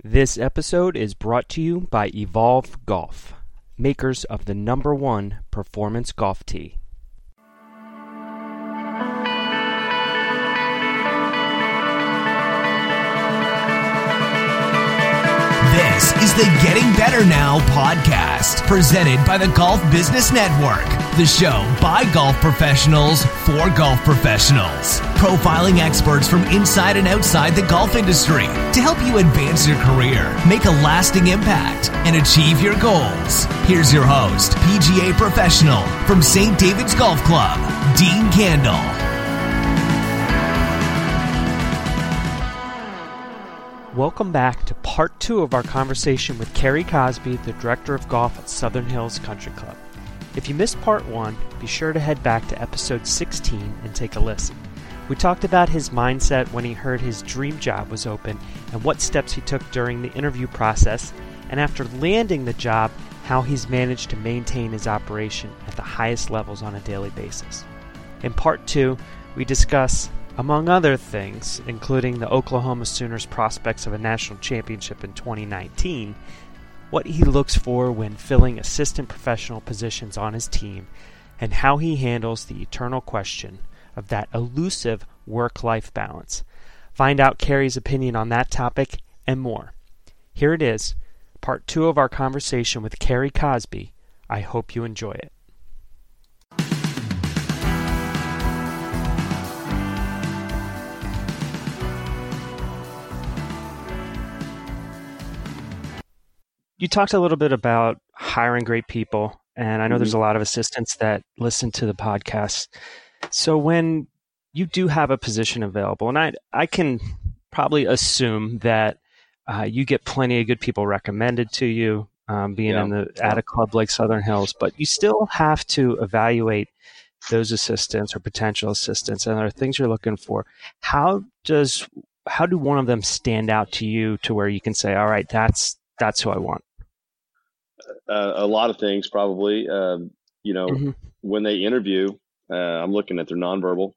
This episode is brought to you by Evolve Golf, makers of the number one performance golf tee. The Getting Better Now podcast, presented by the Golf Business Network. The show by golf professionals for golf professionals, profiling experts from inside and outside the golf industry to help you advance your career, make a lasting impact, and achieve your goals. Here's your host, PGA professional from St. David's Golf Club, Dean Candle. Welcome back to part two of our conversation with Kerry Cosby, the director of golf at Southern Hills Country Club. If you missed part one, be sure to head back to episode 16 and take a listen. We talked about his mindset when he heard his dream job was open and what steps he took during the interview process, and after landing the job, how he's managed to maintain his operation at the highest levels on a daily basis. In part two, we discuss among other things, including the Oklahoma Sooners' prospects of a national championship in 2019, what he looks for when filling assistant professional positions on his team, and how he handles the eternal question of that elusive work life balance. Find out Kerry's opinion on that topic and more. Here it is, part two of our conversation with Kerry Cosby. I hope you enjoy it. You talked a little bit about hiring great people, and I know mm-hmm. there's a lot of assistants that listen to the podcast. So when you do have a position available, and I I can probably assume that uh, you get plenty of good people recommended to you, um, being yeah. in the at a club like Southern Hills, but you still have to evaluate those assistants or potential assistants, and there are things you're looking for. How does how do one of them stand out to you to where you can say, all right, that's that's who I want? Uh, a lot of things probably. Um, you know, mm-hmm. when they interview, uh, I'm looking at their nonverbal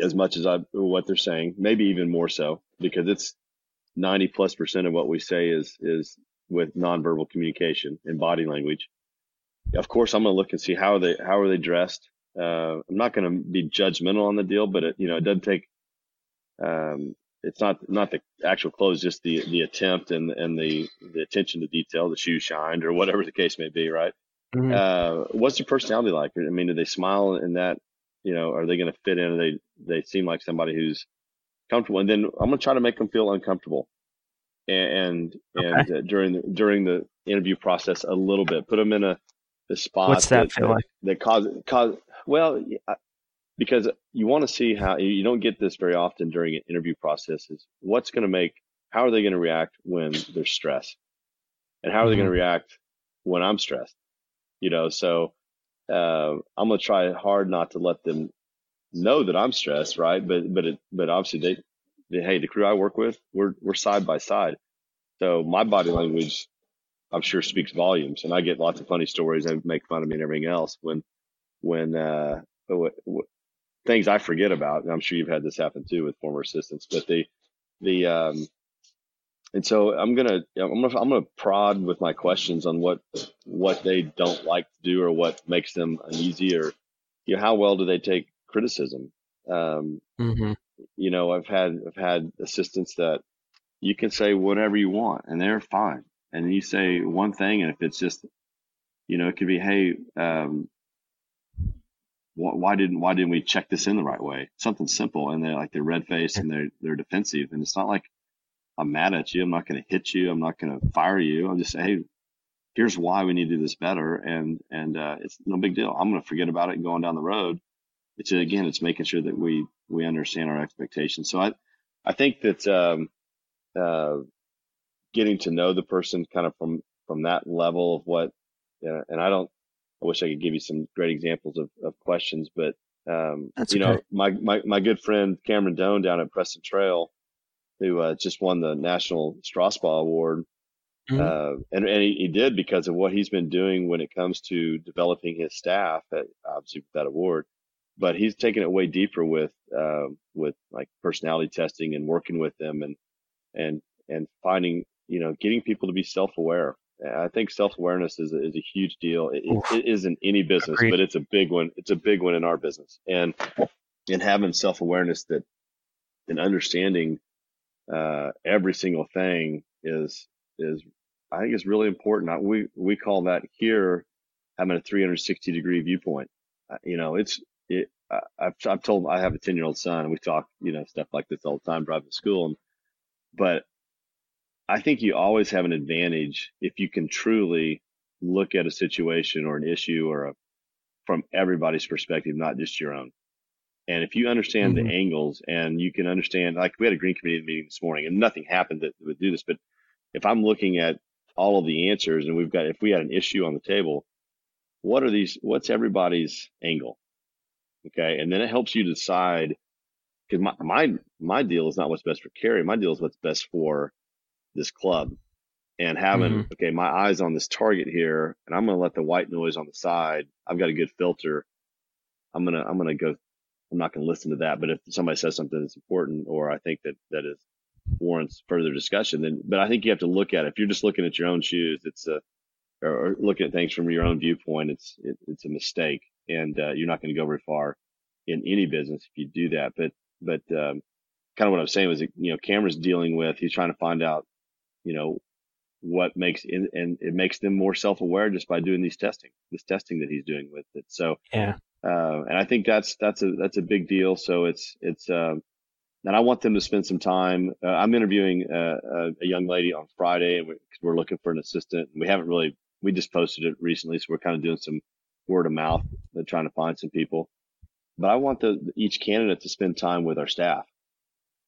as much as I what they're saying, maybe even more so because it's 90 plus percent of what we say is is with nonverbal communication and body language. Of course, I'm going to look and see how are they how are they dressed. Uh, I'm not going to be judgmental on the deal, but it, you know, it doesn't take um, it's not not the actual clothes, just the the attempt and and the the attention to detail, the shoes shined or whatever the case may be, right? Mm-hmm. Uh, what's their personality like? I mean, do they smile in that? You know, are they going to fit in? Are they they seem like somebody who's comfortable? And then I'm going to try to make them feel uncomfortable, and and, okay. and uh, during the during the interview process a little bit, put them in a the spot. What's that, that feel like? That cause cause well, because you want to see how you don't get this very often during an interview process is what's going to make how are they going to react when there's stress and how are they going to mm-hmm. react when i'm stressed? You know so uh, i'm going to try hard not to let them know that i'm stressed right? But but it but obviously they, they hey the crew i work with we're we're side by side. So my body language i'm sure speaks volumes and i get lots of funny stories and make fun of me and everything else when when uh things I forget about. And I'm sure you've had this happen too with former assistants, but the, the, um, and so I'm gonna I'm gonna I'm gonna prod with my questions on what what they don't like to do or what makes them uneasy or you know how well do they take criticism. Um, mm-hmm. You know I've had I've had assistants that you can say whatever you want and they're fine, and you say one thing and if it's just you know it could be hey um, why didn't why didn't we check this in the right way? Something simple, and they're like they're red faced and they're they're defensive, and it's not like I'm mad at you. I'm not going to hit you. I'm not going to fire you. I'm just saying, hey, here's why we need to do this better, and and uh, it's no big deal. I'm going to forget about it and going down the road. It's again, it's making sure that we we understand our expectations. So I I think that um, uh, getting to know the person kind of from from that level of what, uh, and I don't I wish I could give you some great examples of, of questions, but um, you okay. know, my, my, my good friend Cameron Doan down at Preston Trail, who uh, just won the National Strausbaugh Award. Mm-hmm. Uh, and, and he, he, did because of what he's been doing when it comes to developing his staff at obviously that award. But he's taken it way deeper with, uh, with like personality testing and working with them and, and, and finding, you know, getting people to be self aware. I think self awareness is a, is a huge deal. It, it is in any business, Agreed. but it's a big one. It's a big one in our business, and and having self awareness that and understanding uh, every single thing is is I think is really important. We we call that here having a 360 degree viewpoint. Uh, you know, it's it. I've I've told I have a 10 year old son, and we talk you know stuff like this all the time driving to school, and but I think you always have an advantage if you can truly look at a situation or an issue or a from everybody's perspective, not just your own. And if you understand mm-hmm. the angles and you can understand, like we had a green committee meeting this morning and nothing happened that would do this, but if I'm looking at all of the answers and we've got, if we had an issue on the table, what are these, what's everybody's angle? Okay. And then it helps you decide because my, my, my deal is not what's best for Kerry. My deal is what's best for this club and having, mm-hmm. okay, my eyes on this target here and I'm going to let the white noise on the side. I've got a good filter. I'm going to, I'm going to go I'm not going to listen to that. But if somebody says something that's important, or I think that that is warrants further discussion, then, but I think you have to look at it. If you're just looking at your own shoes, it's a, or, looking at things from your own viewpoint, it's, it, it's a mistake and, uh, you're not going to go very far in any business if you do that. But, but, um, kind of what i'm saying was, you know, Cameron's dealing with, he's trying to find out, you know, what makes in, and it makes them more self-aware just by doing these testing, this testing that he's doing with it. So yeah, uh, and I think that's that's a that's a big deal. So it's it's um, and I want them to spend some time. Uh, I'm interviewing a, a, young lady on Friday, and we're, we're looking for an assistant. We haven't really we just posted it recently, so we're kind of doing some word of mouth, and trying to find some people. But I want the each candidate to spend time with our staff,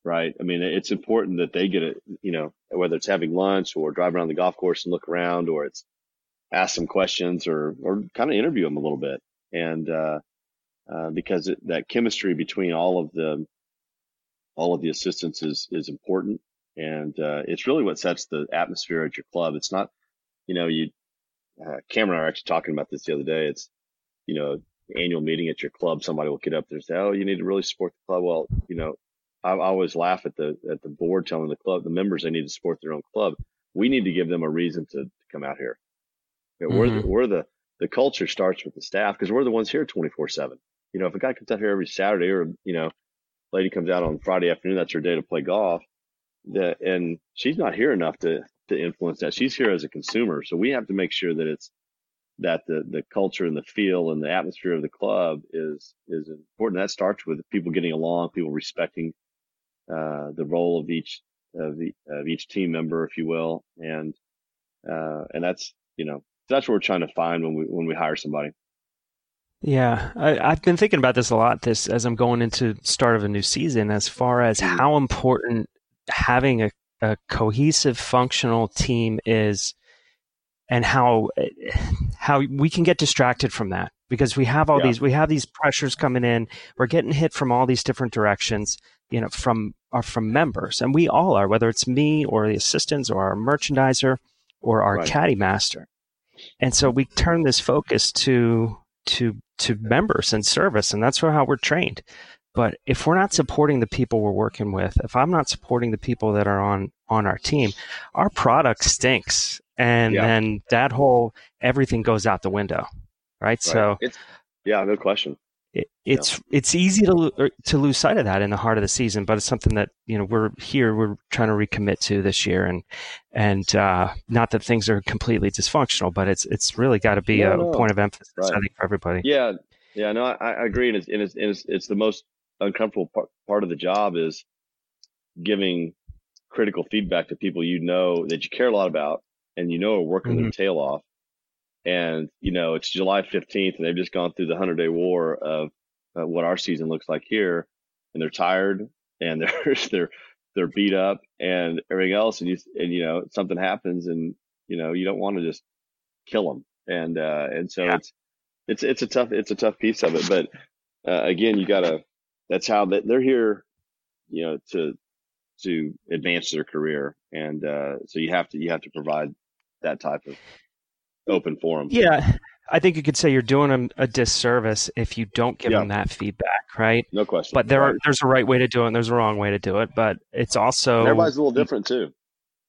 right? I mean, it's important that they get it. You know, whether it's having lunch or drive around the golf course and look around, or it's ask some questions or or kind of interview them a little bit and uh, uh, because it, that chemistry between all of the all of the assistants is is important, and uh, it's really what sets the atmosphere at your club. It's not, you know, you uh, Cameron and I are actually talking about this the other day. It's, you know, annual meeting at your club. Somebody will get up there and say, "Oh, you need to really support the club." Well, you know, I, I always laugh at the at the board telling the club the members they need to support their own club. We need to give them a reason to, to come out here. You know, mm-hmm. We're the, we're the the culture starts with the staff because we're the ones here 24 seven. You know, if a guy comes out here every Saturday or, you know, lady comes out on Friday afternoon, that's her day to play golf. That, and she's not here enough to, to influence that. She's here as a consumer. So we have to make sure that it's, that the, the culture and the feel and the atmosphere of the club is, is important. That starts with people getting along, people respecting, uh, the role of each, of, the, of each team member, if you will. And, uh, and that's, you know, that's what we're trying to find when we when we hire somebody. Yeah, I, have been thinking about this a lot. This as I'm going into start of a new season, as far as mm-hmm. how important having a, a cohesive, functional team is, and how how we can get distracted from that because we have all yeah. these we have these pressures coming in. We're getting hit from all these different directions. You know, from are from members, and we all are, whether it's me or the assistants or our merchandiser or our right. caddy master. And so we turn this focus to to to members and service, and that's how we're trained. But if we're not supporting the people we're working with, if I'm not supporting the people that are on on our team, our product stinks, and yeah. then that whole everything goes out the window, right? right. So, it's, yeah, no question it, it's yeah. it's easy to er, to lose sight of that in the heart of the season, but it's something that you know we're here we're trying to recommit to this year, and and uh, not that things are completely dysfunctional, but it's it's really got to be no, a no. point of emphasis right. I think for everybody. Yeah, yeah, no, I, I agree, and it's, and it's, and it's it's the most uncomfortable part, part of the job is giving critical feedback to people you know that you care a lot about and you know are working mm-hmm. their tail off and, you know, it's July 15th and they've just gone through the 100 day war of uh, what our season looks like here. And they're tired and they're, they're, they're beat up and everything else. And you, and, you know, something happens and, you know, you don't want to just kill them. And, uh, and so yeah. it's, it's, it's a tough, it's a tough piece of it. But, uh, again, you gotta, that's how they, they're here, you know, to, to advance their career. And, uh, so you have to, you have to provide that type of open forum. Yeah. I think you could say you're doing them a disservice if you don't give yeah. them that feedback, right? No question. But there are, there's a right way to do it and there's a wrong way to do it. But it's also and everybody's a little different too.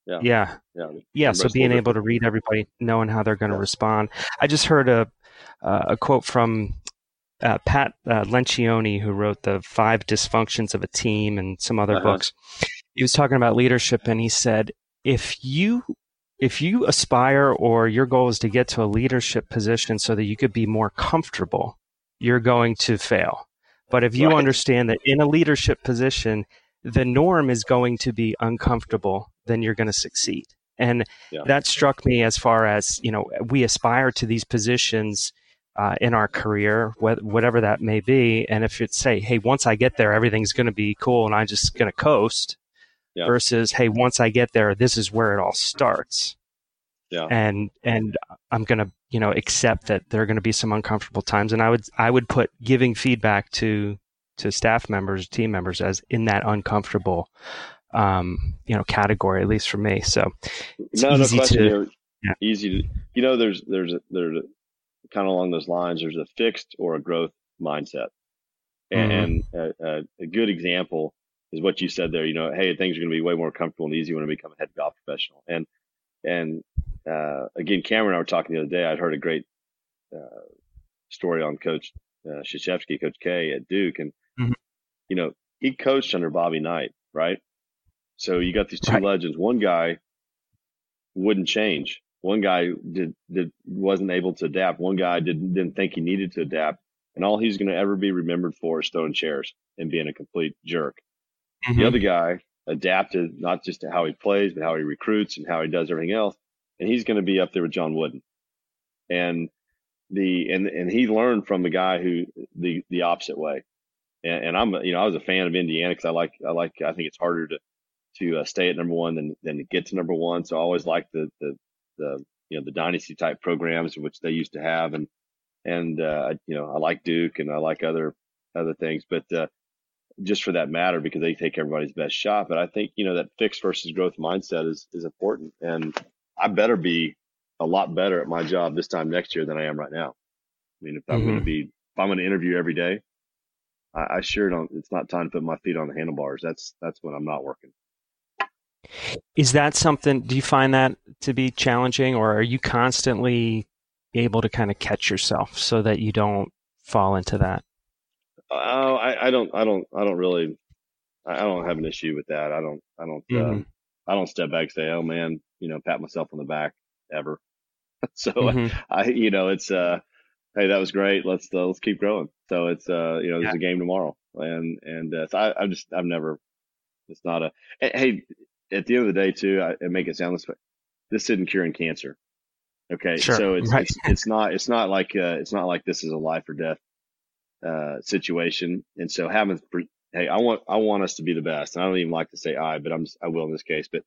Yeah. Yeah. Yeah. Yeah. So being able to read everybody, knowing how they're going to Yeah. respond. I just heard a uh, a quote from uh, Pat uh, Lencioni, who wrote the Five Dysfunctions of a Team and some other Uh-huh. books. He was talking about leadership, and he said, if you if you aspire or your goal is to get to a leadership position so that you could be more comfortable, you're going to fail. But if you Right. understand that in a leadership position, the norm is going to be uncomfortable, then you're going to succeed. And Yeah. that struck me as far as, you know, we aspire to these positions uh, in our career, wh- whatever that may be. And if it's say, hey, once I get there, everything's going to be cool and I'm just going to coast, Yeah. versus, hey, once I get there, this is where it all starts. Yeah. And and I'm going to, you know, accept that there are going to be some uncomfortable times. And I would I would put giving feedback to to staff members, team members, as in that uncomfortable, um, you know, category, at least for me. So it's no, no easy question. to- yeah. Easy to, you know, there's, there's, a, there's a, kind of along those lines, there's a fixed or a growth mindset. And, Mm-hmm. a, a good example is what you said there, you know, hey, things are going to be way more comfortable and easy when I become a head golf professional. And, and, uh, again, Cameron and I were talking the other day. I'd heard a great, uh, story on coach, uh, Krzyzewski, coach K at Duke. And, Mhm. you know, he coached under Bobby Knight, right? So you got these two Right. legends. One guy wouldn't change. One guy did, did wasn't able to adapt. One guy didn't didn't think he needed to adapt, and all he's going to ever be remembered for is throwing chairs and being a complete jerk. The Mhm. other guy adapted not just to how he plays, but how he recruits and how he does everything else, and he's going to be up there with John Wooden. And the and and he learned from the guy who the the opposite way. And, and I'm you know I was a fan of Indiana because I like I like I think it's harder to to uh, stay at number one than than to get to number one. So I always like the the the you know the dynasty type programs which they used to have and and uh, you know I like Duke and I like other other things, but uh, just for that matter because they take everybody's best shot. But I think you know that fixed versus growth mindset is is important, and I better be a lot better at my job this time next year than I am right now. I mean, if I'm going to mm-hmm. be if I'm going to interview every day, I, I sure don't. It's not time to put my feet on the handlebars. That's that's when I'm not working. Is that something? Do you find that to be challenging, or are you constantly able to kind of catch yourself so that you don't fall into that? Oh, I, I don't, I don't, I don't really, I don't have an issue with that. I don't, I don't, uh, Mhm. I don't step back and say, oh man, you know, pat myself on the back ever. so Mhm. I, you know, it's, uh, hey, that was great. Let's, uh, let's keep growing. So it's, uh, you know, there's a game tomorrow and, and, uh, so I, I just, I've never, it's not a, hey, hey, at the end of the day too, I, I make it sound this way. This isn't curing cancer. Okay. Sure, So it's, right. it's, it's not, it's not like, uh, it's not like this is a life or death, uh, situation. And so having, hey, I want, I want us to be the best. And I don't even like to say I, but I'm, I will in this case, but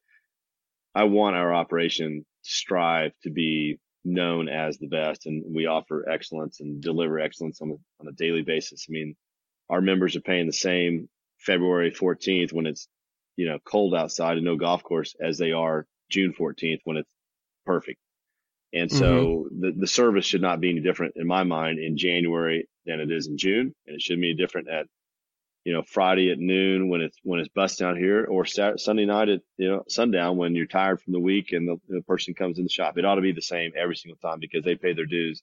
I want our operation to strive to be known as the best and we offer excellence and deliver excellence on a, on a daily basis. I mean, our members are paying the same February 14th when it's, you know, cold outside and no golf course as they are June 14th when it's perfect. And so the, the service should not be any different in my mind in January than it is in June. And it should be different at, you know, Friday at noon when it's, when it's bust down here or Saturday, Sunday night at, you know, sundown when you're tired from the week and the, the person comes in the shop. It ought to be the same every single time because they pay their dues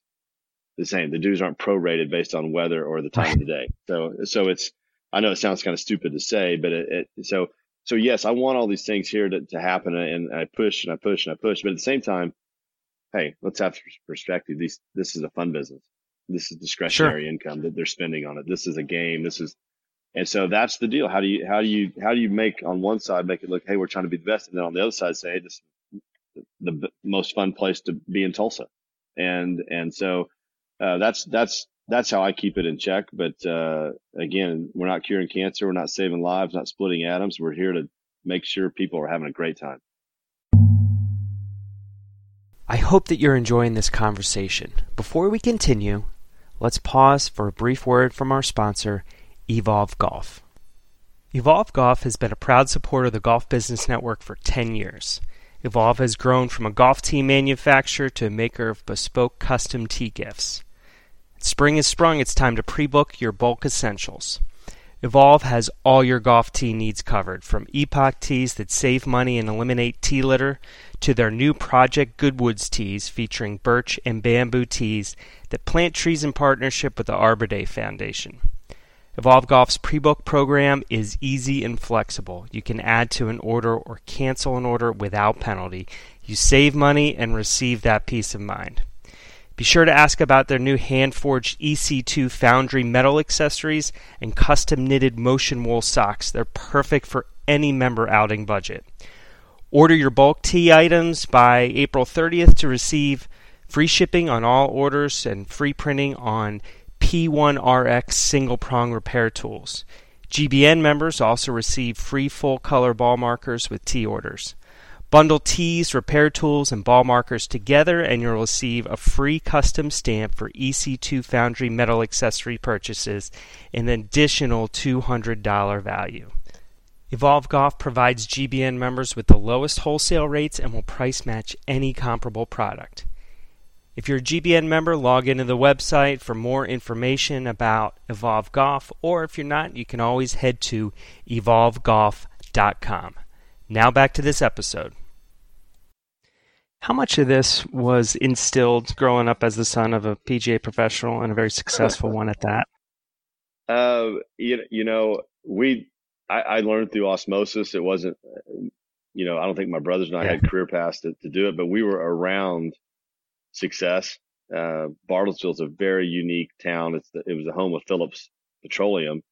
the same. The dues aren't prorated based on weather or the time of the day. So, so it's, I know it sounds kind of stupid to say, but it, it so, so yes, I want all these things here to, to happen and I push and I push and I push, but at the same time, hey, let's have perspective. These, this is a fun business. This is discretionary income that they're spending on it. This is a game. This is, and so that's the deal. How do you, how do you, how do you make on one side, make it look, hey, we're trying to be the best. And then on the other side, say, hey, this is the b- most fun place to be in Tulsa. And, and so, uh, that's, that's, that's how I keep it in check. But, uh, again, we're not curing cancer. We're not saving lives, not splitting atoms. We're here to make sure people are having a great time. I hope that you're enjoying this conversation. Before we continue, let's pause for a brief word from our sponsor, Evolve Golf. Evolve Golf has been a proud supporter of the Golf Business Network for 10 years. Evolve has grown from a golf tee manufacturer to a maker of bespoke custom tee gifts. Spring has sprung, it's time to pre book your bulk essentials. Evolve has all your golf tee needs covered, from epoch tees that save money and eliminate tee litter to their new Project Goodwoods tees featuring birch and bamboo tees that plant trees in partnership with the Arbor Day Foundation. Evolve Golf's pre-book program is easy and flexible. You can add to an order or cancel an order without penalty. You save money and receive that peace of mind. Be sure to ask about their new hand forged EC2 Foundry metal accessories and custom knitted motion wool socks. They're perfect for any member outing budget. Order your bulk tee items by April 30th to receive free shipping on all orders and free printing on P1RX single prong repair tools. GBN members also receive free full color ball markers with tee orders. Bundle tees, repair tools, and ball markers together, and you'll receive a free custom stamp for EC2 Foundry metal accessory purchases, an additional $200 value. Evolve Golf provides GBN members with the lowest wholesale rates and will price match any comparable product. If you're a GBN member, log into the website for more information about Evolve Golf, or if you're not, you can always head to evolvegolf.com. Now back to this episode. How much of this was instilled growing up as the son of a PGA professional and a very successful one at that? Uh, you, you know, we I, I, learned through osmosis. It wasn't, you know, I don't think my brothers and I yeah. had career paths to, to, do it, but we were around success. Uh, Bartlesville is a very unique town. It's the, it was the home of Phillips Petroleum,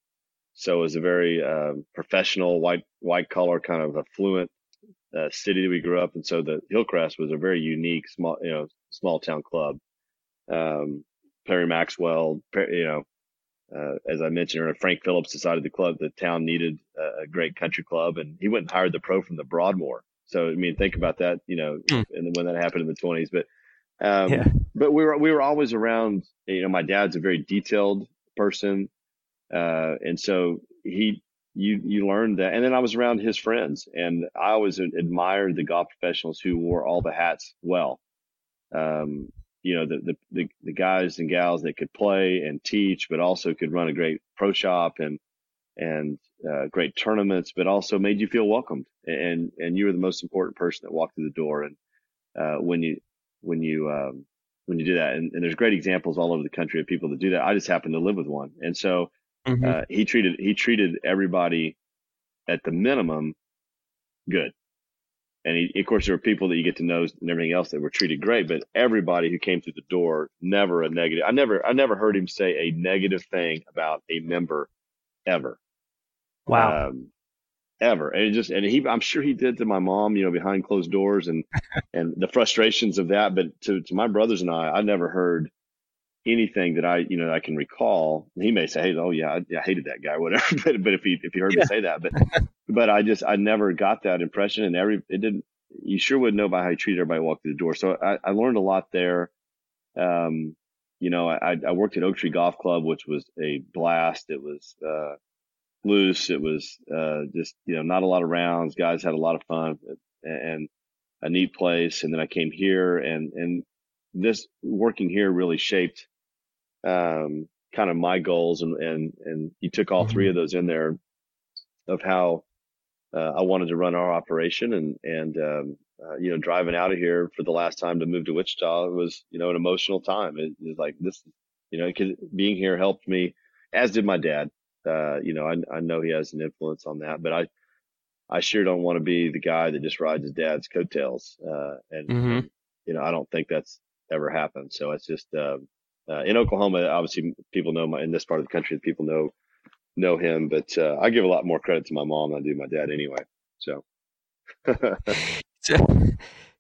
so it was a very uh, professional, white white collar kind of affluent uh, city that we grew up in. So the Hillcrest was a very unique small, you know, small town club. Um, Perry Maxwell, you know, uh, as I mentioned, earlier, Frank Phillips decided the club, the town needed a, a, great country club, and he went and hired the pro from the Broadmoor. So I mean, think about that, you know, mm. and when that happened in the twenties. But um, yeah. but we were we were always around. You know, my dad's a very detailed person, uh, and so he you you learned that. And then I was around his friends, and I always admired the golf professionals who wore all the hats well. Um, you know, the, the, the the guys and gals that could play and teach, but also could run a great pro shop and and uh, great tournaments, but also made you feel welcomed. And and you were the most important person that walked through the door. And uh, when you when you um, when you do that, and, and there's great examples all over the country of people that do that. I just happen to live with one, and so Mm-hmm. Uh, he treated he treated everybody at the minimum good. And he, of course, there were people that you get to know and everything else that were treated great, but everybody who came through the door, never a negative. I never, I never heard him say a negative thing about a member ever. Wow. Um, ever. And it just, and he, I'm sure he did to my mom, you know, behind closed doors and, and the frustrations of that. But to, to my brothers and I, I never heard anything that I, you know, I can recall, he may say, Hey, oh yeah, I, I hated that guy, whatever. but, but if he, if he heard yeah. me say that, but, but I just, I never got that impression and every, it didn't, you sure would know by how he treated everybody walk through the door. So I, I learned a lot there. Um, you know, I, I worked at Oak Tree Golf Club, which was a blast. It was, uh, loose. It was, uh, just, you know, not a lot of rounds. Guys had a lot of fun and a neat place. And then I came here and, and this working here really shaped um, kind of my goals and, and, and you took all mm-hmm. three of those in there of how, uh, I wanted to run our operation and, and, um, uh, you know, driving out of here for the last time to move to Wichita was, you know, an emotional time. It, was like this, you know, cause being here helped me, as did my dad. Uh, you know, I, I know he has an influence on that, but I, I sure don't want to be the guy that just rides his dad's coattails. Uh, and, mm-hmm. and, you know, I don't think that's ever happened. So it's just, um, uh, in Oklahoma, obviously people know my, in this part of the country, people know, know him, but, uh, I give a lot more credit to my mom than I do my dad anyway. So. so,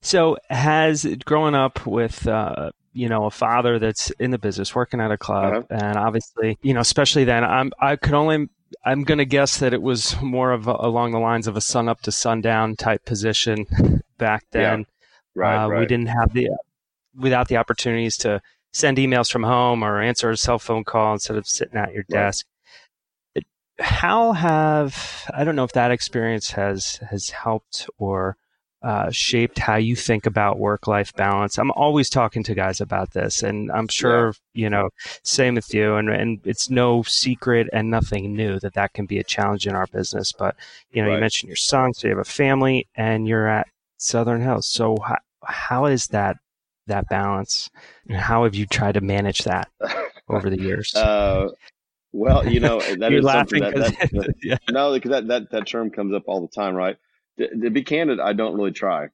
so has growing up with, uh, you know, a father that's in the business, working at a club, uh-huh. and obviously, you know, especially then, I'm I could only I'm going to guess that it was more of a, along the lines of a sun up to sundown type position back then. Yeah. Right, uh, right. We didn't have the without the opportunities to send emails from home or answer a cell phone call instead of sitting at your desk. Right. How have I don't know if that experience has has helped or uh, shaped how you think about work life balance. I'm always talking to guys about this, and I'm sure yeah. you know, same with you. And and it's no secret and nothing new that that can be a challenge in our business. But you know, right. you mentioned your son, so you have a family, and you're at Southern Hills. So how, how is that that balance, and how have you tried to manage that over the years? Uh, well, you know, that You're is laughing that, that, that yeah. no, because that, that that term comes up all the time, right? To, to be candid, I don't really try,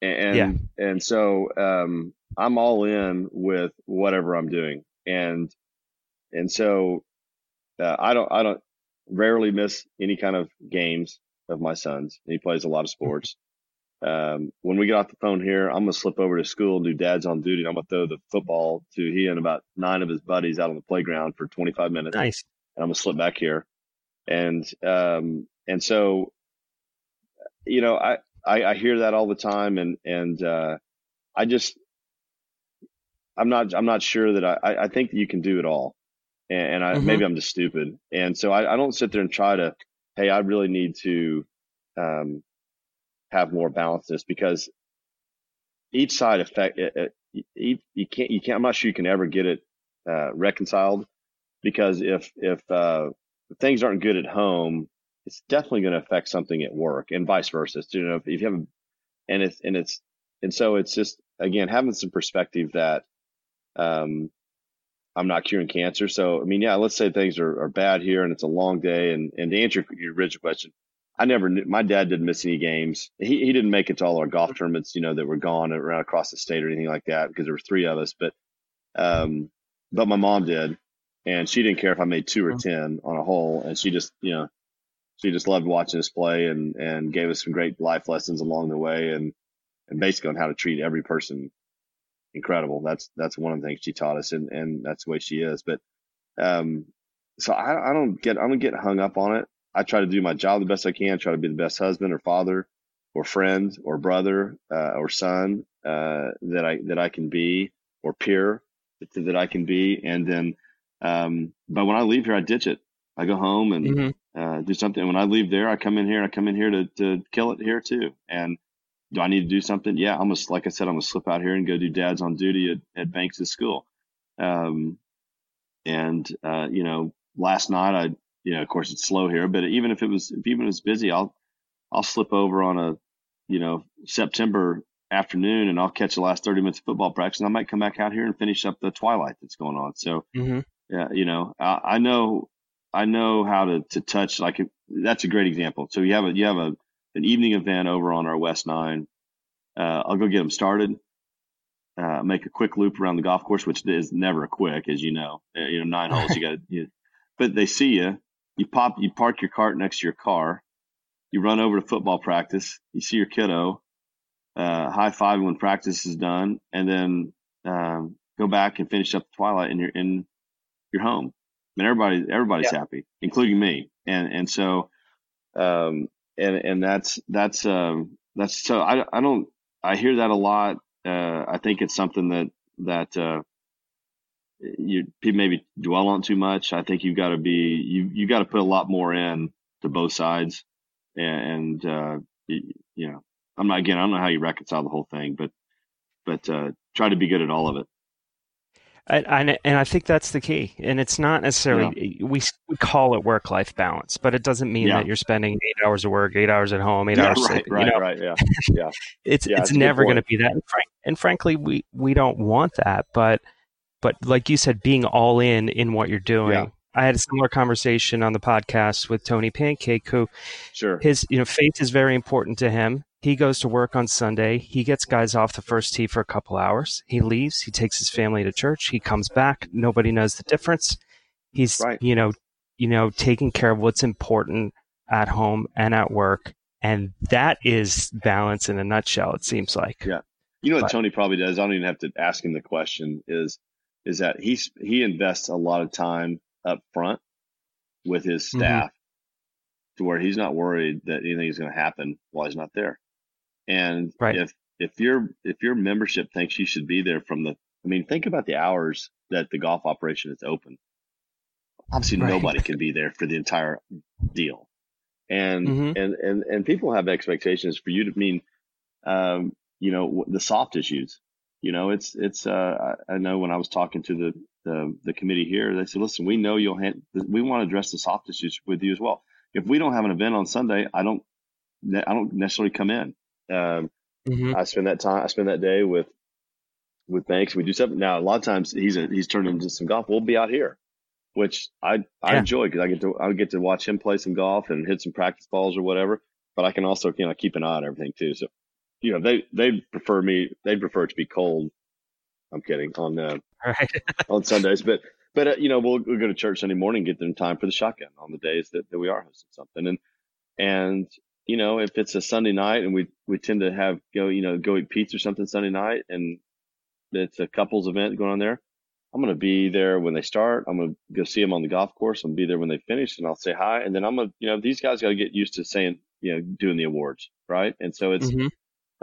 and yeah. and so um, I'm all in with whatever I'm doing, and and so uh, I don't I don't rarely miss any kind of games of my son's. He plays a lot of sports. Um, when we get off the phone here, I'm gonna slip over to school and do dad's on duty. And I'm gonna throw the football to he and about nine of his buddies out on the playground for 25 minutes. Nice. And I'm gonna slip back here, and um, and so, you know, I, I I hear that all the time, and and uh, I just I'm not I'm not sure that I I think that you can do it all, and, and I mm-hmm. maybe I'm just stupid, and so I, I don't sit there and try to, hey, I really need to. Um, have more balances because each side affect it, it, you can't you can't I'm not sure you can ever get it uh, reconciled because if if, uh, things aren't good at home, it's definitely going to affect something at work and vice versa. So, you know, if, if you have and it's and it's and so it's just again having some perspective that um I'm not curing cancer. So I mean, yeah, let's say things are, are bad here and it's a long day. And and to answer your original question, I never knew. My dad didn't miss any games. He he didn't make it to all our golf tournaments, you know, that were gone around across the state or anything like that because there were three of us. But um, but my mom did, and she didn't care if I made two or mm-hmm. ten on a hole, and she just you know she just loved watching us play and and gave us some great life lessons along the way and and basically on how to treat every person incredible. That's that's one of the things she taught us, and and that's the way she is. But um, so I I don't get I don't get hung up on it. I try to do my job the best I can, try to be the best husband or father or friend or brother uh, or son uh, that I that I can be or peer that, I can be. And then, um, but when I leave here, I ditch it. I go home and mm-hmm. uh, do something. When I leave there, I come in here. And I come in here to to kill it here too. And do I need to do something? Yeah, I'm gonna like I said, I'm gonna slip out here and go do dad's on duty at, at Banks' school. Um, and uh, you know, last night I you know, of course it's slow here, but even if it was, if even if it's busy, I'll, I'll slip over on a, you know, September afternoon and I'll catch the last 30 minutes of football practice and I might come back out here and finish up the twilight that's going on. So, mm-hmm. yeah, you know, I, I, know, I know how to, to touch like, that's a great example. So you have a, you have a, an evening event over on our West nine. Uh, I'll go get them started. Uh, make a quick loop around the golf course, which is never a quick, as you know. Uh, you know, nine holes, you got, you, but they see you, you pop, you park your cart next to your car. You run over to football practice. You see your kiddo, uh, high five when practice is done, and then um, go back and finish up the twilight, and you're in your home. And everybody, everybody's yeah. happy, including me. And and so, um, and and that's that's um, that's so I I don't I hear that a lot. Uh, I think it's something that that uh, you people maybe dwell on too much. I think you've got to be you you got to put a lot more in to both sides, and, uh, you, you, know I'm not again I don't know how you reconcile the whole thing, but but uh, try to be good at all of it. And, and I think that's the key. And it's not necessarily yeah. we we call it work life balance, but it doesn't mean yeah. that you're spending eight hours of work, eight hours at home, eight yeah, hours. Right, right, you know? right. Yeah, yeah. it's it's never going to be that. And, frank, and frankly, we we don't want that. But but like you said, being all in in what you're doing. Yeah. I had a similar conversation on the podcast with Tony Pancake, who sure his you know faith is very important to him. He goes to work on Sunday. He gets guys off the first tee for a couple hours. He leaves. He takes his family to church. He comes back. Nobody knows the difference. He's right. you know you know taking care of what's important at home and at work, and that is balance in a nutshell. It seems like. Yeah. You know what but, Tony probably does. I don't even have to ask him the question. Is is that he's he invests a lot of time up front with his mm-hmm. staff mm-hmm. to where he's not worried that anything is going to happen while he's not there. And right. if if your if your membership thinks you should be there from the I mean, think about the hours that the golf operation is open. Obviously right. nobody can be there for the entire deal. And mm-hmm. and and and people have expectations for you to I mean um, you know, the soft issues. You know, it's it's. Uh, I know when I was talking to the the, the committee here, they said, "Listen, we know you'll. Hand, we want to address the soft issues with you as well. If we don't have an event on Sunday, I don't. I don't necessarily come in. Um, mm-hmm. I spend that time. I spend that day with with Banks. We do something now. A lot of times he's a, he's turned into some golf. We'll be out here, which I I yeah. enjoy because I get to I get to watch him play some golf and hit some practice balls or whatever. But I can also you know keep an eye on everything too. So you know, they they prefer me. They'd prefer it to be cold. I'm kidding on uh, right. on Sundays, but but uh, you know, we'll, we'll go to church Sunday morning, get them time for the shotgun on the days that, that we are hosting something, and and you know, if it's a Sunday night and we we tend to have go you know go eat pizza or something Sunday night, and it's a couples event going on there. I'm going to be there when they start. I'm going to go see them on the golf course. I'm be there when they finish and I'll say hi. And then I'm going to, you know, these guys got to get used to saying, you know, doing the awards. Right. And so it's, mm-hmm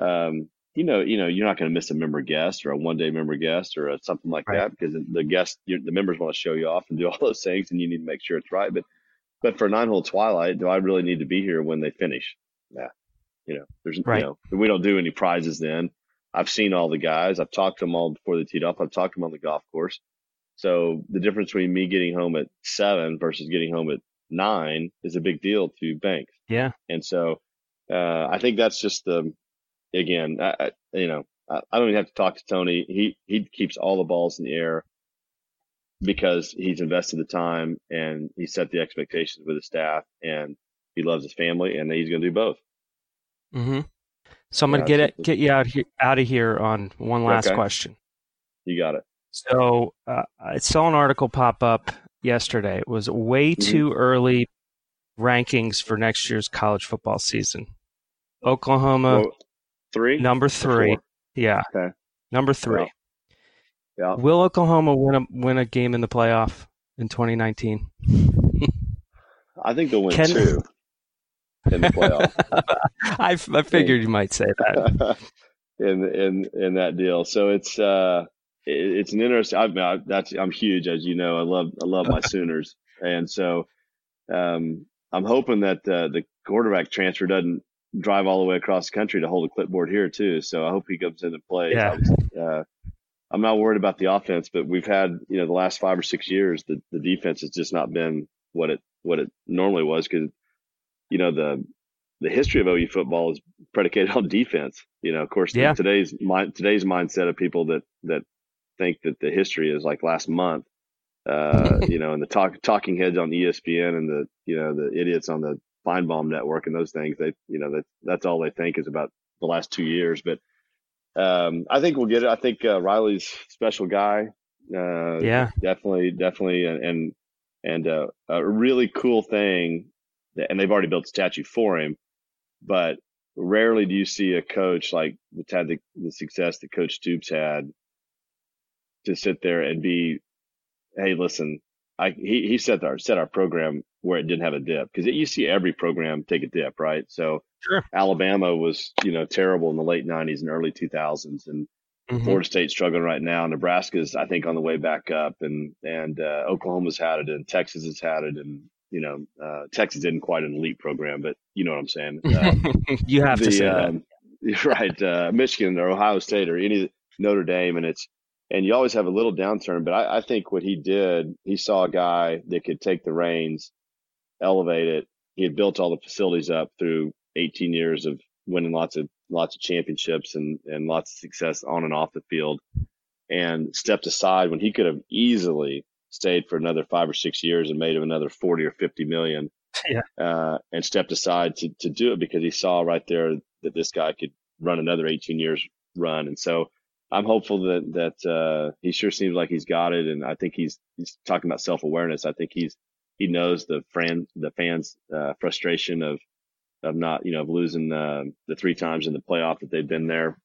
um, you know, you know, you're not going to miss a member guest or a one day member guest or a, something like right. that because the guest, the members want to show you off and do all those things, and you need to make sure it's right. But, but for nine hole twilight, do I really need to be here when they finish? Yeah, you know, there's, right. you know, we don't do any prizes then. I've seen all the guys. I've talked to them all before they teed off. I've talked to them on the golf course. So the difference between me getting home at seven versus getting home at nine is a big deal to Banks. Yeah. And so uh, I think that's just the again, I, I, you know, I, I don't even have to talk to Tony. He he keeps all the balls in the air because he's invested the time and he set the expectations with his staff and he loves his family and he's going to do both. Mm-hmm. So I'm going to get it, get you out here, out of here on one last okay. question. You got it. So uh, I saw an article pop up yesterday. It was way mm-hmm. too early rankings for next year's college football season. Oklahoma well, Three? Number three. Yeah. Okay. Number three. Yeah. Will Oklahoma win a win a game in the playoff in 2019? I think they'll win Can... two in the playoff. I, I figured you might say that. in in in that deal, so it's uh it, it's an interesting. I, I, that's I'm huge, as you know. I love I love my Sooners, and so um I'm hoping that uh, the quarterback transfer doesn't drive all the way across the country to hold a clipboard here too. So I hope he comes in into play. Yeah. Uh, I'm not worried about the offense, but we've had, you know, the last five or six years, the, the defense has just not been what it, what it normally was. Cause, you know, the, the history of OU football is predicated on defense. You know, of course, yeah. today's mind, today's mindset of people that, that think that the history is like last month, uh, you know, and the talk, talking heads on ESPN and the, you know, the idiots on the Finebaum network and those things. They, you know, that that's all they think is about the last two years. But um, I think we'll get it. I think uh, Riley's special guy. Uh, yeah, definitely, definitely, and and, and uh, a really cool thing. That, and they've already built a statue for him, but rarely do you see a coach like that's had the, the success that Coach Stoops had to sit there and be, hey, listen, I he he set our set our program where it didn't have a dip because you see every program take a dip, right? So sure. Alabama was you know terrible in the late '90s and early 2000s, and mm-hmm. Florida State's struggling right now. Nebraska's I think on the way back up, and and uh, Oklahoma's had it, and Texas has had it, and you know uh, Texas didn't quite an elite program, but you know what I'm saying. Uh, you have the, to say um, that, right? Uh, Michigan or Ohio State or any Notre Dame, and it's and you always have a little downturn. But I, I, think what he did, he saw a guy that could take the reins, elevate it. He had built all the facilities up through 18 years of winning lots of lots of championships and and lots of success on and off the field, and stepped aside when he could have easily stayed for another five or six years and made him another 40 or 50 million. Yeah. Uh, and stepped aside to, to do it because he saw right there that this guy could run another 18 years run. And so I'm hopeful that that uh, he sure seems like he's got it, and I think he's he's talking about self awareness. I think he's he knows the fan the fans uh, frustration of of not you know of losing uh, the three times in the playoff that they've been there.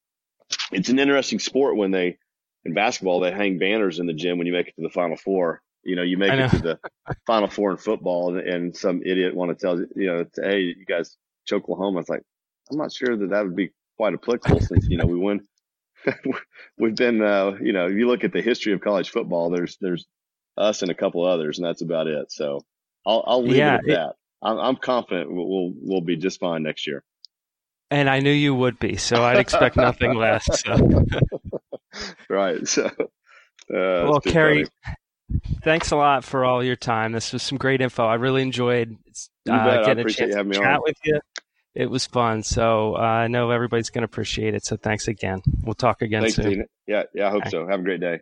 It's an interesting sport when they in basketball they hang banners in the gym when you make it to the final four. You know, you make it to the final four in football, and, and some idiot want to tell you, you know, hey, you guys choke Oklahoma. It's like I'm not sure that that would be quite applicable since you know we win we've been, uh, you know, if you look at the history of college football, there's there's us and a couple others, and that's about it. So I'll I'll leave yeah, it at it, that. I'm, I'm confident we'll we'll be just fine next year. And I knew you would be, so I'd expect nothing less. So. right. So, uh, well, Kerry, funny. thanks a lot for all your time. This was some great info. I really enjoyed uh, getting a chance to chat on. with you. It was fun. So uh, I know everybody's going to appreciate it. So thanks again. We'll talk again thanks, soon. Tina. Yeah, yeah, I hope so. Have a great day.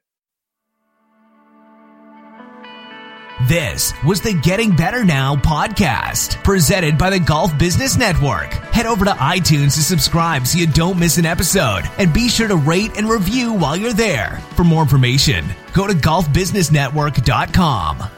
This was the Getting Better Now podcast, presented by the Golf Business Network. Head over to iTunes to subscribe so you don't miss an episode, and be sure to rate and review while you're there. For more information, go to golfbusinessnetwork.com.